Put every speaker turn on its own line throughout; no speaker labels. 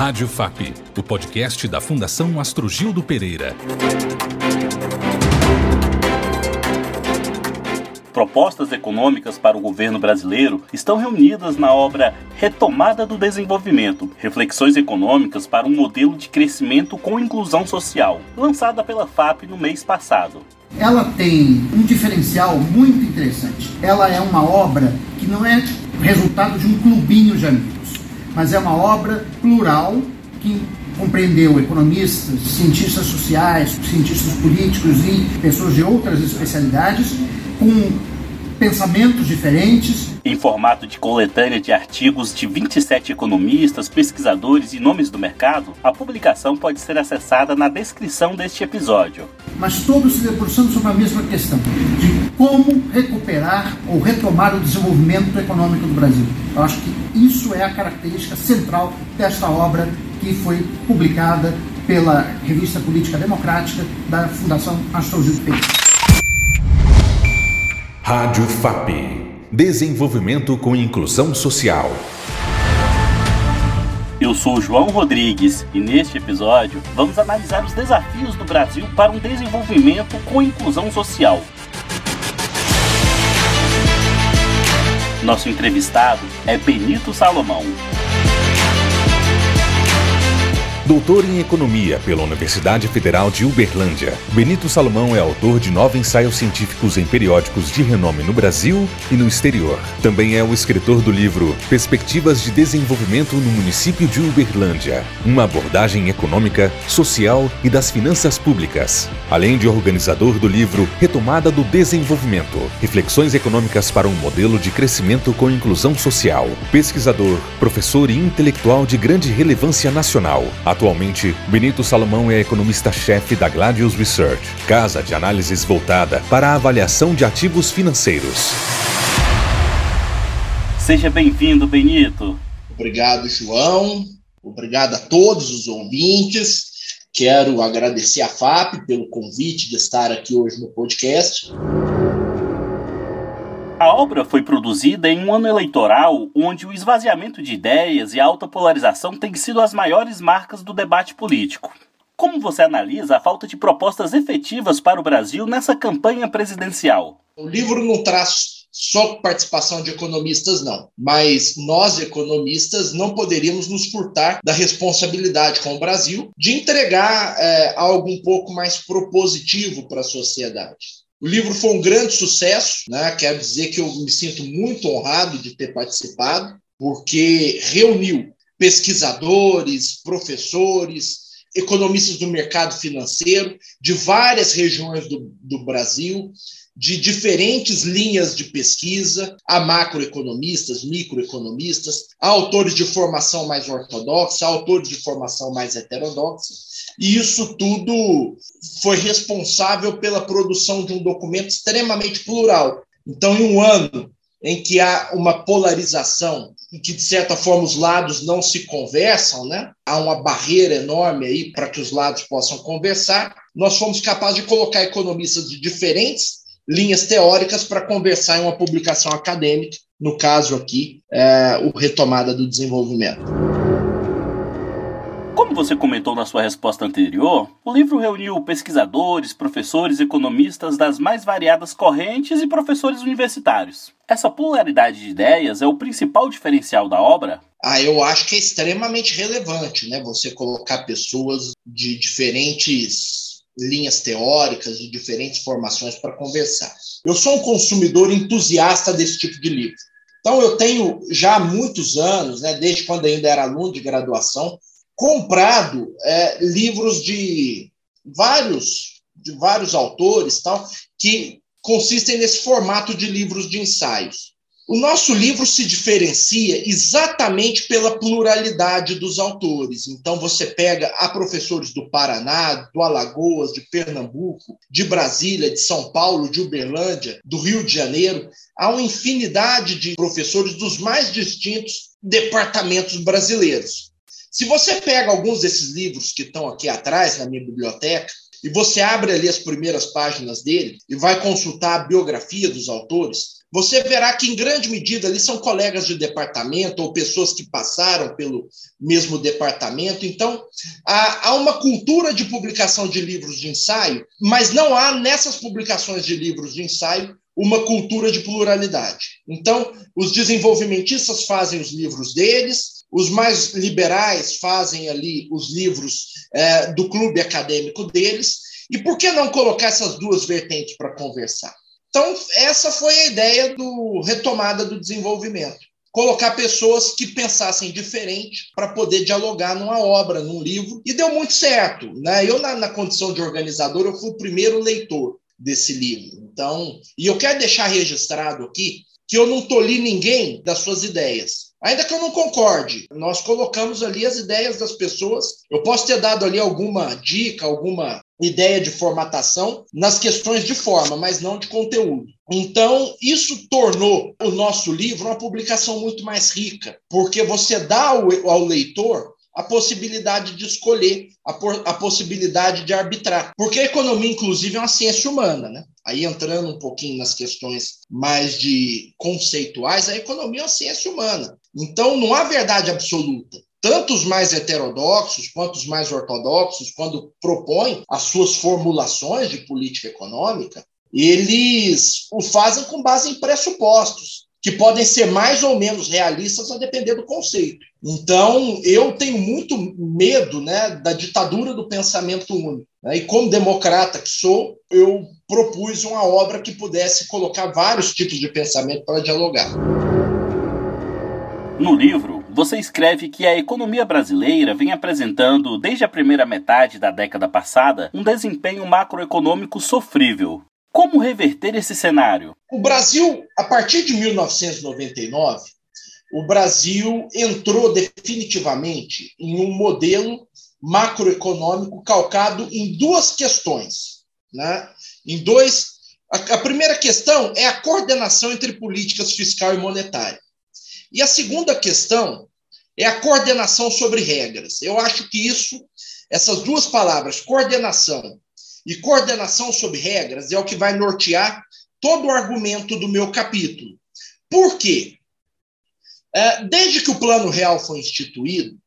Rádio FAP, o podcast da Fundação Astrogildo Pereira.
Propostas econômicas para o governo brasileiro estão reunidas na obra Retomada do Desenvolvimento Reflexões Econômicas para um Modelo de Crescimento com Inclusão Social, lançada pela FAP no mês passado.
Ela tem um diferencial muito interessante. Ela é uma obra que não é resultado de um clubinho de amigos, mas é uma obra plural que compreendeu economistas, cientistas sociais, cientistas políticos e pessoas de outras especialidades com pensamentos diferentes.
Em formato de coletânea de artigos de 27 economistas, pesquisadores e nomes do mercado, a publicação pode ser acessada na descrição deste episódio.
Mas todos se debruçando sobre a mesma questão, de como recuperar ou retomar o desenvolvimento econômico do Brasil. Eu acho que isso é a característica central desta obra que foi publicada pela Revista Política Democrática da Fundação Astrogildo Pereira.
Rádio FAP Desenvolvimento com Inclusão Social.
Eu sou João Rodrigues e neste episódio vamos analisar os desafios do Brasil para um desenvolvimento com inclusão social. Nosso entrevistado é Benito Salomão.
Doutor em Economia pela Universidade Federal de Uberlândia, Benito Salomão é autor de nove ensaios científicos em periódicos de renome no Brasil e no exterior. Também é o escritor do livro Perspectivas de Desenvolvimento no Município de Uberlândia, uma abordagem econômica, social e das finanças públicas, além de organizador do livro Retomada do Desenvolvimento, Reflexões Econômicas para um Modelo de Crescimento com Inclusão Social. Pesquisador, professor e intelectual de grande relevância nacional. Atualmente, Benito Salomão é economista-chefe da Gladius Research, casa de análises voltada para a avaliação de ativos financeiros.
Seja bem-vindo, Benito.
Obrigado, João. Obrigado a todos os ouvintes. Quero agradecer a FAP pelo convite de estar aqui hoje no podcast.
A obra foi produzida em um ano eleitoral onde o esvaziamento de ideias e a alta polarização têm sido as maiores marcas do debate político. Como você analisa a falta de propostas efetivas para o Brasil nessa campanha presidencial?
O livro não traz só participação de economistas, não. Mas nós, economistas, não poderíamos nos furtar da responsabilidade com o Brasil de entregar é, algo um pouco mais propositivo para a sociedade. O livro foi um grande sucesso, né? quero dizer que eu me sinto muito honrado de ter participado, porque reuniu pesquisadores, professores, economistas do mercado financeiro de várias regiões do, do Brasil, de diferentes linhas de pesquisa, há macroeconomistas, microeconomistas, há autores de formação mais ortodoxa, há autores de formação mais heterodoxa, e isso tudo foi responsável pela produção de um documento extremamente plural. Então, em um ano em que há uma polarização e que, de certa forma, os lados não se conversam, né? há uma barreira enorme aí para que os lados possam conversar, nós fomos capazes de colocar economistas de diferentes linhas teóricas para conversar em uma publicação acadêmica, no caso aqui, é, o Retomada do Desenvolvimento.
Como você comentou na sua resposta anterior, o livro reuniu pesquisadores, professores, economistas das mais variadas correntes e professores universitários. Essa pluralidade de ideias é o principal diferencial da obra?
Ah, eu acho que é extremamente relevante, né? Você colocar pessoas de diferentes linhas teóricas, de diferentes formações para conversar. Eu sou um consumidor entusiasta desse tipo de livro. Então, eu tenho já há muitos anos, né, desde quando ainda era aluno de graduação, comprado é, livros de vários, de vários autores tal, que consistem nesse formato de livros de ensaios. O nosso livro se diferencia exatamente pela pluralidade dos autores. Então, você pega a professores do Paraná, do Alagoas, de Pernambuco, de Brasília, de São Paulo, de Uberlândia, do Rio de Janeiro. Há uma infinidade de professores dos mais distintos departamentos brasileiros. Se você pega alguns desses livros que estão aqui atrás na minha biblioteca, e você abre ali as primeiras páginas dele e vai consultar a biografia dos autores, você verá que, em grande medida, ali são colegas de departamento ou pessoas que passaram pelo mesmo departamento. Então, há, há, uma cultura de publicação de livros de ensaio, mas não há nessas publicações de livros de ensaio uma cultura de pluralidade. Então, os desenvolvimentistas fazem os livros deles, os mais liberais fazem ali os livros é, do clube acadêmico deles. E por que não colocar essas duas vertentes para conversar? Então, essa foi a ideia do retomada do desenvolvimento. Colocar pessoas que pensassem diferente para poder dialogar numa obra, num livro, e deu muito certo. Né? Eu, na, na condição de organizador, eu fui o primeiro leitor desse livro. Então, e eu quero deixar registrado aqui que eu não tolhi ninguém das suas ideias. Ainda que eu não concorde, nós colocamos ali as ideias das pessoas. Eu posso ter dado ali alguma dica, alguma ideia de formatação nas questões de forma, mas não de conteúdo. Então, isso tornou o nosso livro uma publicação muito mais rica, porque você dá ao, leitor a possibilidade de escolher, a, por, a, possibilidade de arbitrar. Porque a economia, inclusive, é uma ciência humana, né? Aí entrando um pouquinho nas questões mais de conceituais, a economia é uma ciência humana. Então, não há verdade absoluta tanto os mais heterodoxos quanto os mais ortodoxos, quando propõem as suas formulações de política econômica, eles o fazem com base em pressupostos, que podem ser mais ou menos realistas a depender do conceito. Então, eu tenho muito medo né, da ditadura do pensamento único. Né? E, como democrata que sou, eu propus uma obra que pudesse colocar vários tipos de pensamento para dialogar.
No livro, você escreve que a economia brasileira vem apresentando, desde a primeira metade da década passada, um desempenho macroeconômico sofrível. Como reverter esse cenário?
O Brasil, a partir de 1999, o Brasil entrou definitivamente em um modelo macroeconômico calcado em duas questões. Né? Em dois. A, a primeira questão é a coordenação entre políticas fiscal e monetária. E a segunda questão é a coordenação sobre regras. Eu acho que isso, essas duas palavras, coordenação e coordenação sobre regras, é o que vai nortear todo o argumento do meu capítulo. Por quê? É, desde que o Plano Real foi instituído,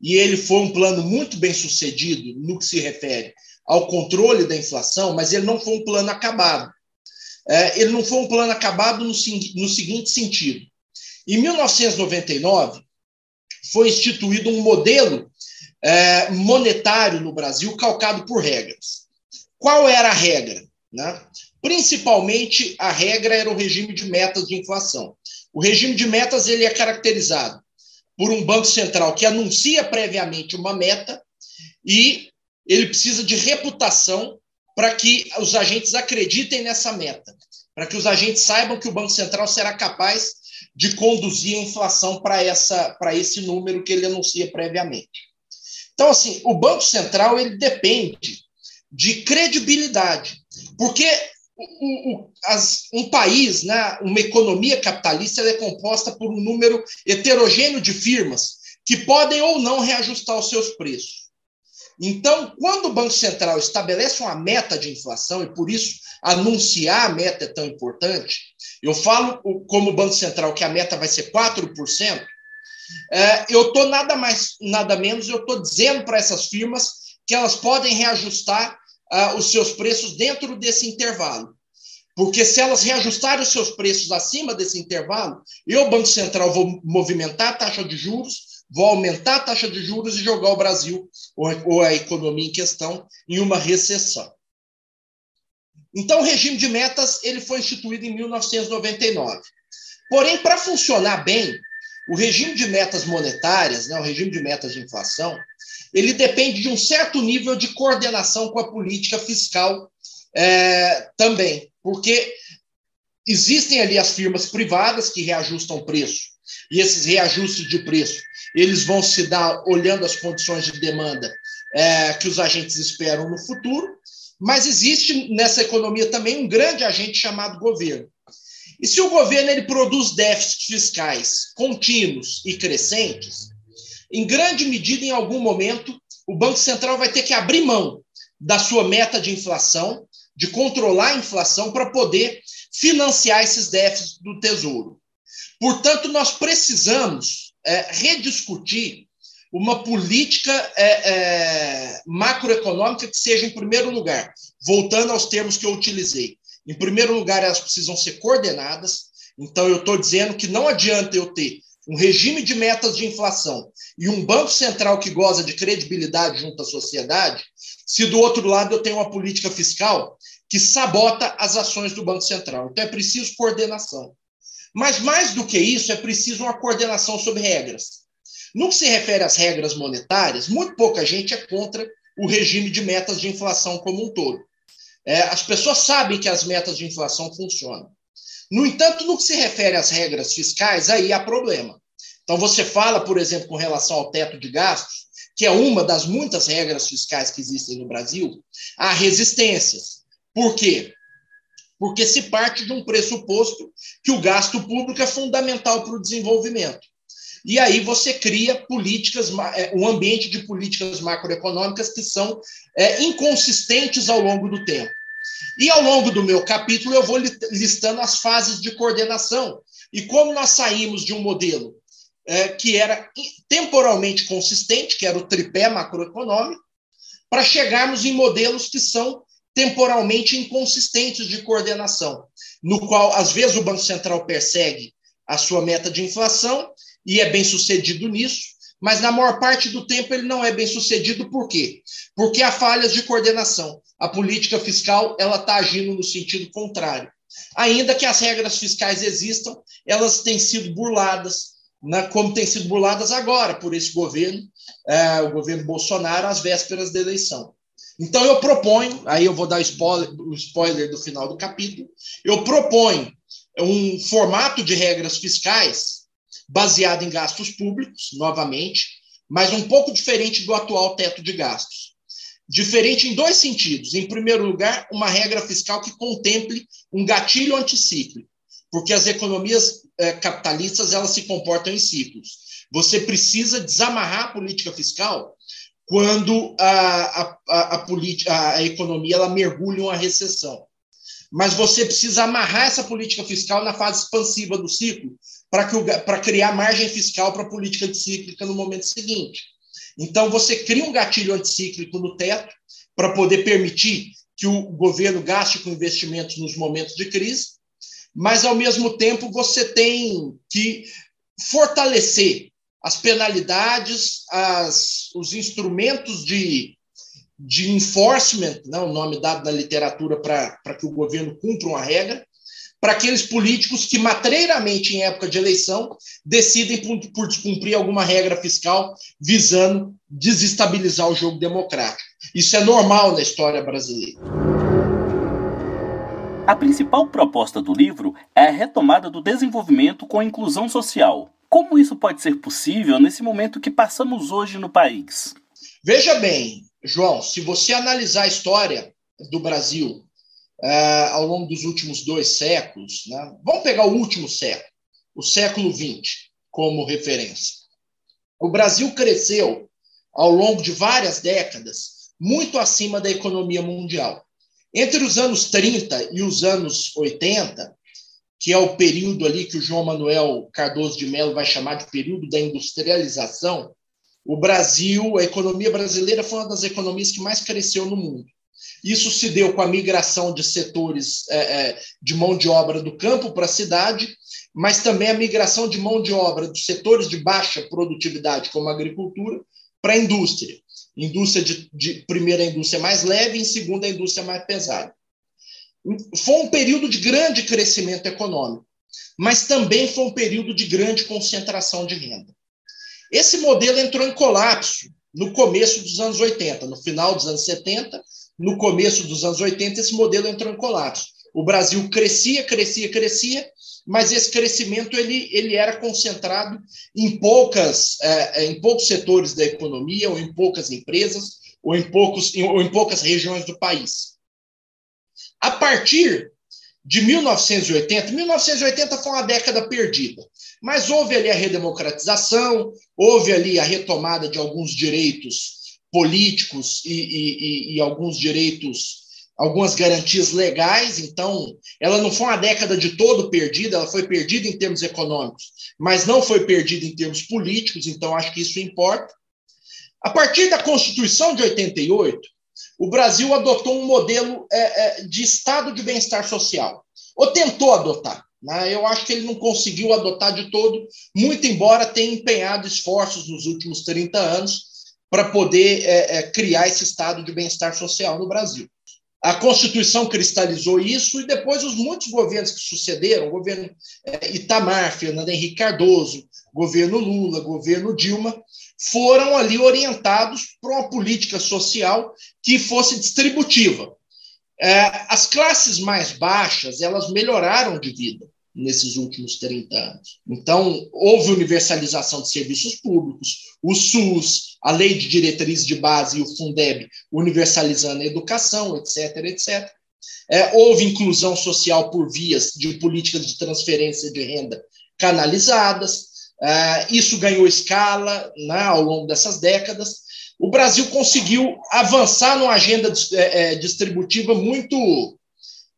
e ele foi um plano muito bem sucedido no que se refere ao controle da inflação, mas ele não foi um plano acabado. É, ele não foi um plano acabado no, no seguinte sentido: em 1999, foi instituído um modelo é, monetário no Brasil calcado por regras. Qual era a regra? Né? Principalmente, a regra era o regime de metas de inflação. O regime de metas ele é caracterizado por um banco central que anuncia previamente uma meta e ele precisa de reputação para que os agentes acreditem nessa meta, para que os agentes saibam que o Banco Central será capaz de conduzir a inflação para essa para esse número que ele anuncia previamente. Então, assim, o Banco Central ele depende de credibilidade, porque o, o, as, um país, né, uma economia capitalista, é composta por um número heterogêneo de firmas que podem ou não reajustar os seus preços. Então, quando o Banco Central estabelece uma meta de inflação, e por isso anunciar a meta é tão importante, eu falo como Banco Central que a meta vai ser 4%, é, eu estou nada mais, nada menos, eu estou dizendo para essas firmas que elas podem reajustar uh, os seus preços dentro desse intervalo. Porque se elas reajustarem os seus preços acima desse intervalo, eu, Banco Central, vou movimentar a taxa de juros, vou aumentar a taxa de juros e jogar o Brasil ou, a economia em questão em uma recessão. Então, o regime de metas ele foi instituído em 1999. Porém, para funcionar bem, o regime de metas monetárias, né, o regime de metas de inflação, ele depende de um certo nível de coordenação com a política fiscal é, também, porque existem ali as firmas privadas que reajustam o preço, e esses reajustes de preço eles vão se dar olhando as condições de demanda é, que os agentes esperam no futuro, mas existe nessa economia também um grande agente chamado governo. E se o governo ele produz déficits fiscais contínuos e crescentes, em grande medida, em algum momento, o Banco Central vai ter que abrir mão da sua meta de inflação, de controlar a inflação, para poder financiar esses déficits do Tesouro. Portanto, nós precisamos é, rediscutir uma política é, é, macroeconômica que seja, em primeiro lugar, voltando aos termos que eu utilizei, em primeiro lugar, elas precisam ser coordenadas. Então, eu estou dizendo que não adianta eu ter um regime de metas de inflação e um Banco Central que goza de credibilidade junto à sociedade, se do outro lado eu tenho uma política fiscal que sabota as ações do Banco Central. Então, é preciso coordenação. Mas, mais do que isso, é preciso uma coordenação sobre regras. No que se refere às regras monetárias, muito pouca gente é contra o regime de metas de inflação como um todo. É, as pessoas sabem que as metas de inflação funcionam. No entanto, no que se refere às regras fiscais, aí há problema. Então, você fala, por exemplo, com relação ao teto de gastos, que é uma das muitas regras fiscais que existem no Brasil, há resistências. Por quê? Porque se parte de um pressuposto que o gasto público é fundamental para o desenvolvimento. E aí você cria políticas, é, um ambiente de políticas macroeconômicas que são é, inconsistentes ao longo do tempo. E ao longo do meu capítulo eu vou listando as fases de coordenação e como nós saímos de um modelo é, que era temporalmente consistente, que era o tripé macroeconômico, para chegarmos em modelos que são temporalmente inconsistentes de coordenação, no qual às vezes o Banco Central persegue a sua meta de inflação e é bem sucedido nisso, mas na maior parte do tempo ele não é bem sucedido, por quê? Porque há falhas de coordenação. A política fiscal ela está agindo no sentido contrário. Ainda que as regras fiscais existam, elas têm sido burladas, né, como têm sido burladas agora por esse governo, é, o governo Bolsonaro, às vésperas da eleição. Então eu proponho, aí eu vou dar spoiler, o spoiler do final do capítulo, eu proponho um formato de regras fiscais baseado em gastos públicos, novamente, mas um pouco diferente do atual teto de gastos. Diferente em dois sentidos. Em primeiro lugar, uma regra fiscal que contemple um gatilho anticíclico, porque as economias eh, capitalistas elas se comportam em ciclos. Você precisa desamarrar a política fiscal quando a, a, a, a, economia ela mergulha em uma recessão mas você precisa amarrar essa política fiscal na fase expansiva do ciclo para criar margem fiscal para a política anticíclica no momento seguinte. Então, você cria um gatilho anticíclico no teto para poder permitir que o governo gaste com investimentos nos momentos de crise, mas, ao mesmo tempo, você tem que fortalecer as penalidades, as, os instrumentos de de enforcement, né, o nome dado na literatura para que o governo cumpra uma regra, para aqueles políticos que matreiramente, em época de eleição, decidem por, por descumprir alguma regra fiscal visando desestabilizar o jogo democrático. Isso é normal na história brasileira.
A principal proposta do livro é a retomada do desenvolvimento com a inclusão social. Como isso pode ser possível nesse momento que passamos hoje no país?
Veja bem, João, se você analisar a história do Brasil uh, ao longo dos últimos dois séculos, né? vamos pegar o último século, o século XX, como referência. O Brasil cresceu ao longo de várias décadas muito acima da economia mundial. Entre os anos 30 e os anos 80, que é o período ali que o João Manuel Cardoso de Mello vai chamar de período da industrialização, o Brasil, a economia brasileira foi uma das economias que mais cresceu no mundo. Isso se deu com a migração de setores é, é, de mão de obra do campo para a cidade, mas também a migração de mão de obra dos setores de baixa produtividade, como a agricultura, para a indústria. Indústria de, de primeira, a indústria mais leve, e em segunda, a indústria mais pesada. Foi um período de grande crescimento econômico, mas também foi um período de grande concentração de renda. Esse modelo entrou em colapso no começo dos anos 80, no final dos anos 70, no começo dos anos 80, esse modelo entrou em colapso. O Brasil crescia, crescia, crescia, mas esse crescimento ele, ele era concentrado em, poucas, é, é em poucos setores da economia, ou em poucas empresas, ou em, poucos, ou em poucas regiões do país. A partir de 1980, 1980 foi uma década perdida. Mas houve ali a redemocratização, houve ali a retomada de alguns direitos políticos e, e, e alguns direitos algumas garantias legais, então ela não foi uma década de todo perdida, ela foi perdida em termos econômicos, mas não foi perdida em termos políticos, então acho que isso importa. A partir da Constituição de 88, o Brasil adotou um modelo é, é, de estado de bem-estar social, ou tentou adotar. Né? Eu acho que ele não conseguiu adotar de todo, muito embora tenha empenhado esforços nos últimos 30 anos para poder é, é, criar esse estado de bem-estar social no Brasil. A Constituição cristalizou isso e depois os muitos governos que sucederam, o governo é, Itamar, Fernando Henrique Cardoso, governo Lula, governo Dilma, foram ali orientados para uma política social que fosse distributiva. É, as classes mais baixas, elas melhoraram de vida nesses últimos 30 anos. Então, houve universalização de serviços públicos, o SUS, a Lei de Diretrizes de Base e o Fundeb universalizando a educação, etc., etc. É, houve inclusão social por vias de políticas de transferência de renda canalizadas. É, isso ganhou escala né, ao longo dessas décadas. O Brasil conseguiu avançar numa agenda é, é, distributiva muito,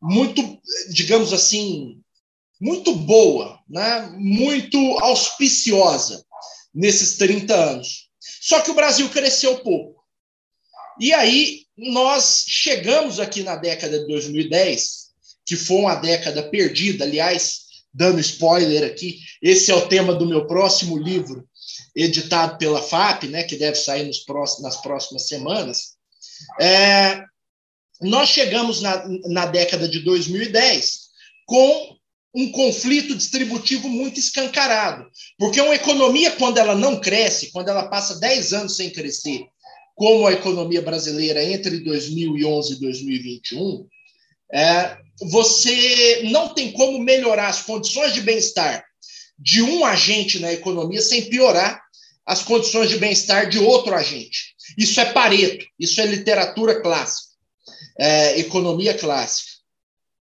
muito, digamos assim, muito boa, né? muito auspiciosa nesses 30 anos. Só que o Brasil cresceu pouco. E aí nós chegamos aqui na década de 2010, que foi uma década perdida, aliás, dando spoiler aqui, esse é o tema do meu próximo livro, editado pela FAP, né, que deve sair nos próximos, nas próximas semanas. É, nós chegamos na, na década de 2010 com um conflito distributivo muito escancarado. Porque uma economia, quando ela não cresce, quando ela passa 10 anos sem crescer, como a economia brasileira entre 2011 e 2021, é, você não tem como melhorar as condições de bem-estar de um agente na economia sem piorar as condições de bem-estar de outro agente. Isso é Pareto, isso é literatura clássica, é, economia clássica.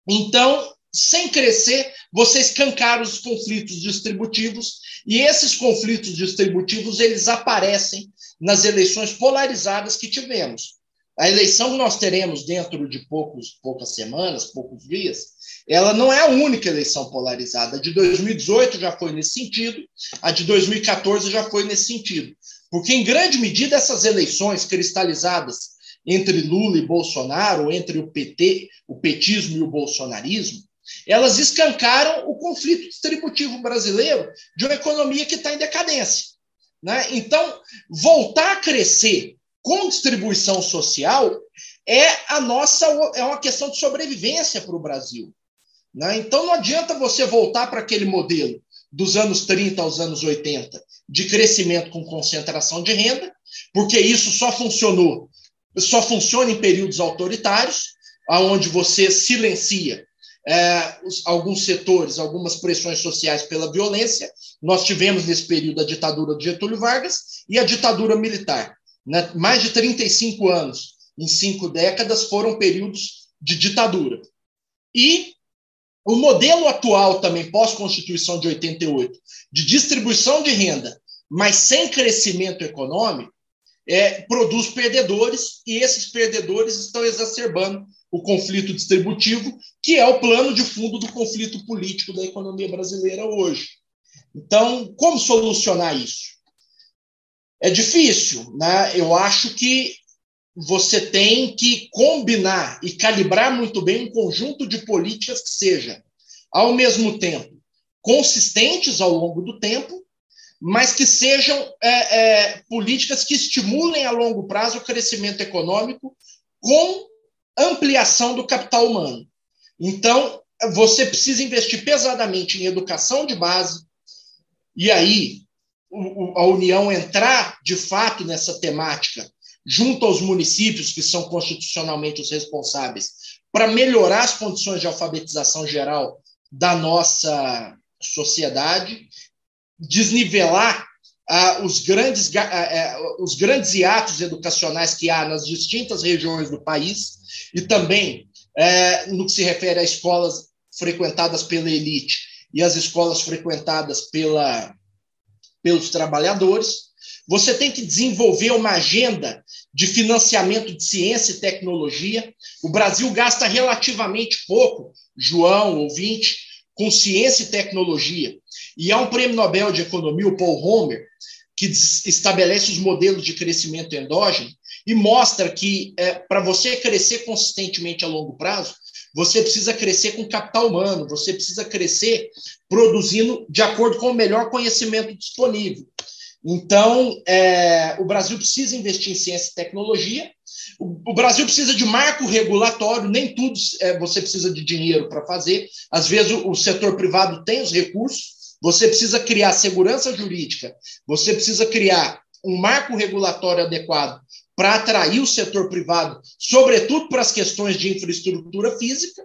Então, sem crescer, você escancara os conflitos distributivos e esses conflitos distributivos eles aparecem nas eleições polarizadas que tivemos. A eleição que nós teremos dentro de poucos, poucas semanas, poucos dias, ela não é a única eleição polarizada. A de 2018 já foi nesse sentido, a de 2014 já foi nesse sentido. Porque, em grande medida, essas eleições cristalizadas entre Lula e Bolsonaro, entre o PT, o petismo e o bolsonarismo, elas escancaram o conflito distributivo brasileiro de uma economia que está em decadência. Né? Então, voltar a crescer com distribuição social é a nossa é uma questão de sobrevivência para o Brasil. Né? Então, não adianta você voltar para aquele modelo dos anos 30 aos anos 80 de crescimento com concentração de renda, porque isso só funcionou, só funciona em períodos autoritários, aonde você silencia é, alguns setores, algumas pressões sociais pela violência. Nós tivemos nesse período a ditadura de Getúlio Vargas e a ditadura militar. Né? Mais de 35 anos, em cinco décadas, foram períodos de ditadura. E o modelo atual, também pós-Constituição de 88, de distribuição de renda, mas sem crescimento econômico, é, produz perdedores, e esses perdedores estão exacerbando o conflito distributivo, que é o plano de fundo do conflito político da economia brasileira hoje. Então, como solucionar isso? É difícil, né? Eu acho que você tem que combinar e calibrar muito bem um conjunto de políticas que sejam, ao mesmo tempo, consistentes ao longo do tempo, mas que sejam é, é, políticas que estimulem a longo prazo o crescimento econômico com ampliação do capital humano. Então, você precisa investir pesadamente em educação de base, e aí a União entrar de fato nessa temática, junto aos municípios, que são constitucionalmente os responsáveis, para melhorar as condições de alfabetização geral da nossa sociedade, desnivelar ah, os, grandes, ah, ah, os grandes hiatos educacionais que há nas distintas regiões do país e também é, no que se refere a escolas frequentadas pela elite e as escolas frequentadas pela, pelos trabalhadores. Você tem que desenvolver uma agenda de financiamento de ciência e tecnologia. O Brasil gasta relativamente pouco, João, ouvinte, com ciência e tecnologia. E há um prêmio Nobel de Economia, o Paul Homer, que estabelece os modelos de crescimento endógeno e mostra que é, para você crescer consistentemente a longo prazo, você precisa crescer com capital humano, você precisa crescer produzindo de acordo com o melhor conhecimento disponível. Então, é, o Brasil precisa investir em ciência e tecnologia. O, o Brasil precisa de marco regulatório, nem tudo é, você precisa de dinheiro para fazer. Às vezes, o, o setor privado tem os recursos, você precisa criar segurança jurídica, você precisa criar um marco regulatório adequado para atrair o setor privado, sobretudo para as questões de infraestrutura física,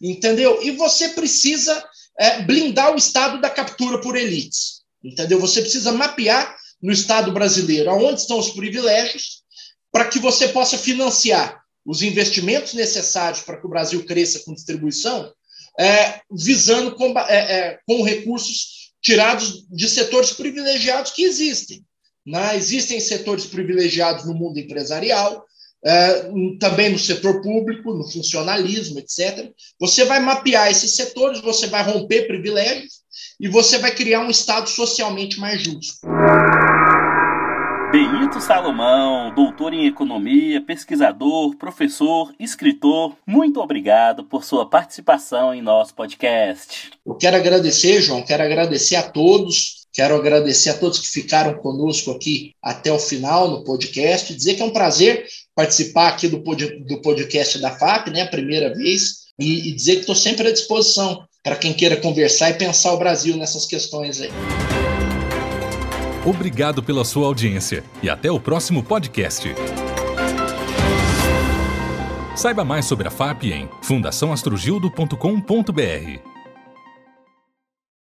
entendeu? E você precisa é, blindar o Estado da captura por elites, entendeu? Você precisa mapear no Estado brasileiro aonde estão os privilégios para que você possa financiar os investimentos necessários para que o Brasil cresça com distribuição, é, visando com, é, é com recursos tirados de setores privilegiados que existem. Né? Existem setores privilegiados no mundo empresarial, é, também no setor público, no funcionalismo, etc. Você vai mapear esses setores, você vai romper privilégios e você vai criar um Estado socialmente mais justo.
Benito Salomão, doutor em economia, pesquisador, professor, escritor, muito obrigado por sua participação em nosso podcast.
Eu quero agradecer, João, quero agradecer a todos Quero agradecer a todos que ficaram conosco aqui até o final no podcast, dizer que é um prazer participar aqui do, pod, do podcast da FAP, né, a primeira vez, e, e dizer que estou sempre à disposição para quem queira conversar e pensar o Brasil nessas questões aí.
Obrigado pela sua audiência e até o próximo podcast. Saiba mais sobre a FAP em fundaçãoastrogildo.com.br.